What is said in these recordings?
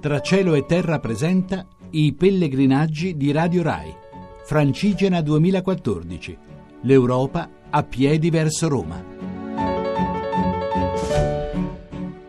Tra cielo e terra presenta i pellegrinaggi di Radio Rai. Francigena 2014. L'Europa a piedi verso Roma.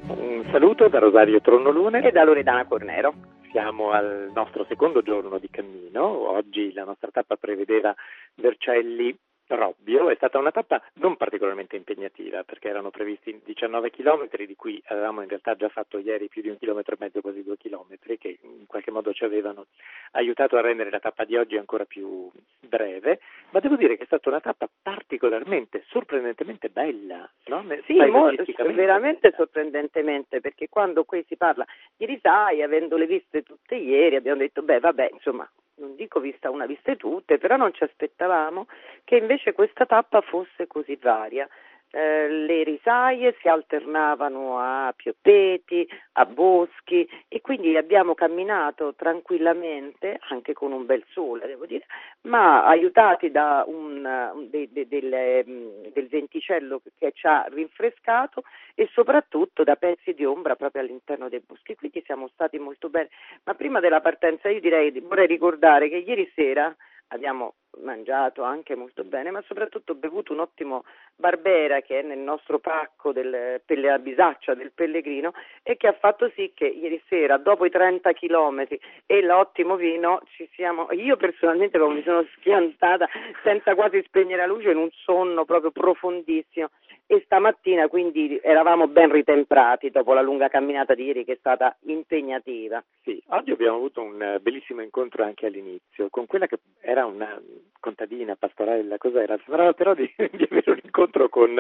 Un saluto da Rosario Tronnolone e da Loredana Cornero. Siamo al nostro secondo giorno di cammino. Oggi la nostra tappa prevedeva Vercelli Robbio è stata una tappa non particolarmente impegnativa perché erano previsti 19 km di cui avevamo in realtà già fatto ieri più di un chilometro e mezzo, quasi due chilometri che in qualche modo ci avevano aiutato a rendere la tappa di oggi ancora più breve, ma devo dire che è stata una tappa particolarmente, sorprendentemente bella. No? Sì, molto, veramente sorprendentemente perché quando qui si parla di risai, avendole viste tutte ieri, abbiamo detto beh vabbè insomma non dico vista una, viste tutte, però non ci aspettavamo che invece questa tappa fosse così varia. Eh, le risaie si alternavano a pioppeti, a boschi e quindi abbiamo camminato tranquillamente, anche con un bel sole devo dire, ma aiutati da un, de, de, del, mm, del venticello che ci ha rinfrescato e soprattutto da pezzi di ombra proprio all'interno dei boschi, quindi siamo stati molto bene. Ma prima della partenza io direi, vorrei ricordare che ieri sera abbiamo mangiato anche molto bene, ma soprattutto bevuto un ottimo Barbera che è nel nostro pacco del, della bisaccia del pellegrino e che ha fatto sì che ieri sera, dopo i 30 chilometri e l'ottimo vino, ci siamo, io personalmente mi sono schiantata senza quasi spegnere la luce in un sonno proprio profondissimo e stamattina quindi eravamo ben ritemprati dopo la lunga camminata di ieri che è stata impegnativa. Sì, oggi abbiamo avuto un bellissimo incontro anche all'inizio con quella che era una contadina, pastorella, cos'era? Sembrava però di, di, avere un incontro con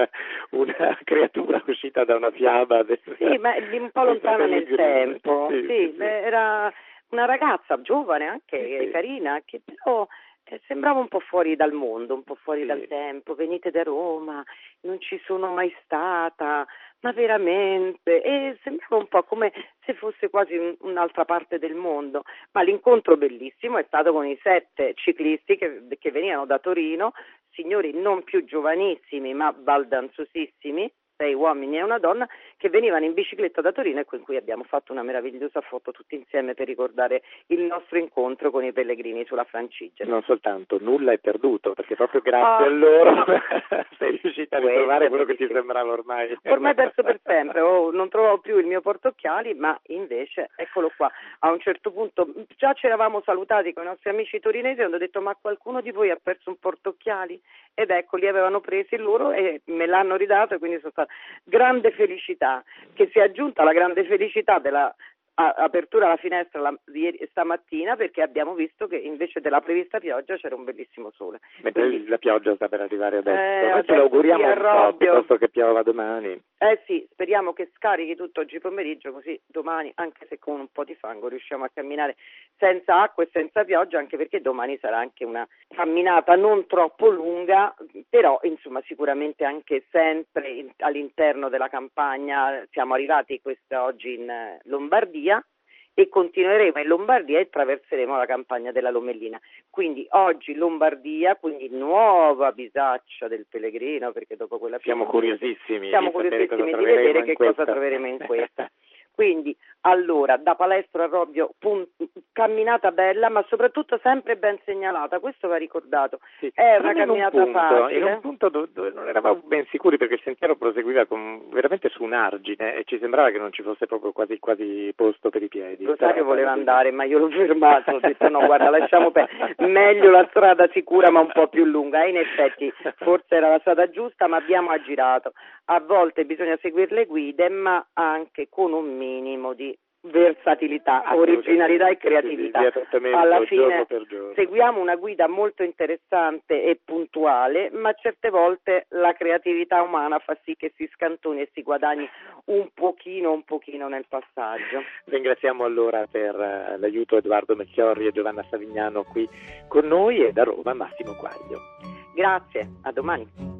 una creatura uscita da una fiaba. Sì, ma un po' lontana nel tempo. Sì, sì, sì, era una ragazza giovane, anche carina, che però sembrava un po' fuori dal mondo, un po' fuori dal tempo. Venite da Roma, non ci sono mai stata, ma veramente, e sembrava un po' come se fosse quasi un, un'altra parte del mondo, ma l'incontro bellissimo è stato con i sette ciclisti che, che venivano da Torino, signori non più giovanissimi ma baldanzosissimi, sei uomini e una donna che venivano in bicicletta da Torino e con cui abbiamo fatto una meravigliosa foto tutti insieme per ricordare il nostro incontro con i pellegrini sulla Francigena. Non soltanto, nulla è perduto, perché proprio grazie oh. a loro sei riuscita a ritrovare quello che ti sembrava ormai. Ormai perso per sempre, oh, non trovavo più il mio portocchiali, ma invece eccolo qua. A un certo punto già ci eravamo salutati con i nostri amici torinesi e hanno detto ma qualcuno di voi ha perso un portocchiali? Ed ecco, li avevano presi loro e me l'hanno ridato e quindi sono stata grande felicità che si è aggiunta alla grande felicità della apertura alla finestra la, ieri, stamattina perché abbiamo visto che invece della prevista pioggia c'era un bellissimo sole. Mentre Quindi, la pioggia sta per arrivare adesso. Eh, Noi ce l'auguriamo un po' piuttosto che piova domani. Eh sì, speriamo che scarichi tutto oggi pomeriggio così domani, anche se con un po' di fango, riusciamo a camminare senza acqua e senza pioggia, anche perché domani sarà anche una camminata non troppo lunga, però insomma sicuramente anche sempre in, all'interno della campagna. Siamo arrivati quest'oggi in Lombardia e continueremo in Lombardia e attraverseremo la campagna della Lomellina. Quindi oggi Lombardia, quindi nuova bisaccia del Pellegrino, perché dopo quella siamo curiosissimi, siamo curiosissimi di vedere che cosa troveremo in questa. Quindi, allora, da Palestro a Robbio, pun- camminata bella, ma soprattutto sempre ben segnalata, questo va ricordato. Sì. È una camminata un punto, facile. In un punto dove, dove, non eravamo ben sicuri perché il sentiero proseguiva con, veramente su un argine e ci sembrava che non ci fosse proprio quasi, quasi posto per i piedi. Rosario voleva andare, ma io l'ho fermato, ho detto no, guarda, lasciamo perdere, meglio la strada sicura ma un po' più lunga. E in effetti forse era la strada giusta, ma abbiamo aggirato. A volte bisogna seguire le guide, ma anche con un minimo di versatilità, originalità e creatività. Alla fine seguiamo una guida molto interessante e puntuale, ma certe volte la creatività umana fa sì che si scantoni e si guadagni un pochino, un pochino nel passaggio. Ringraziamo allora per uh, l'aiuto Edoardo Melchiorri e Giovanna Savignano qui con noi e da Roma Massimo Quaglio. Grazie, a domani.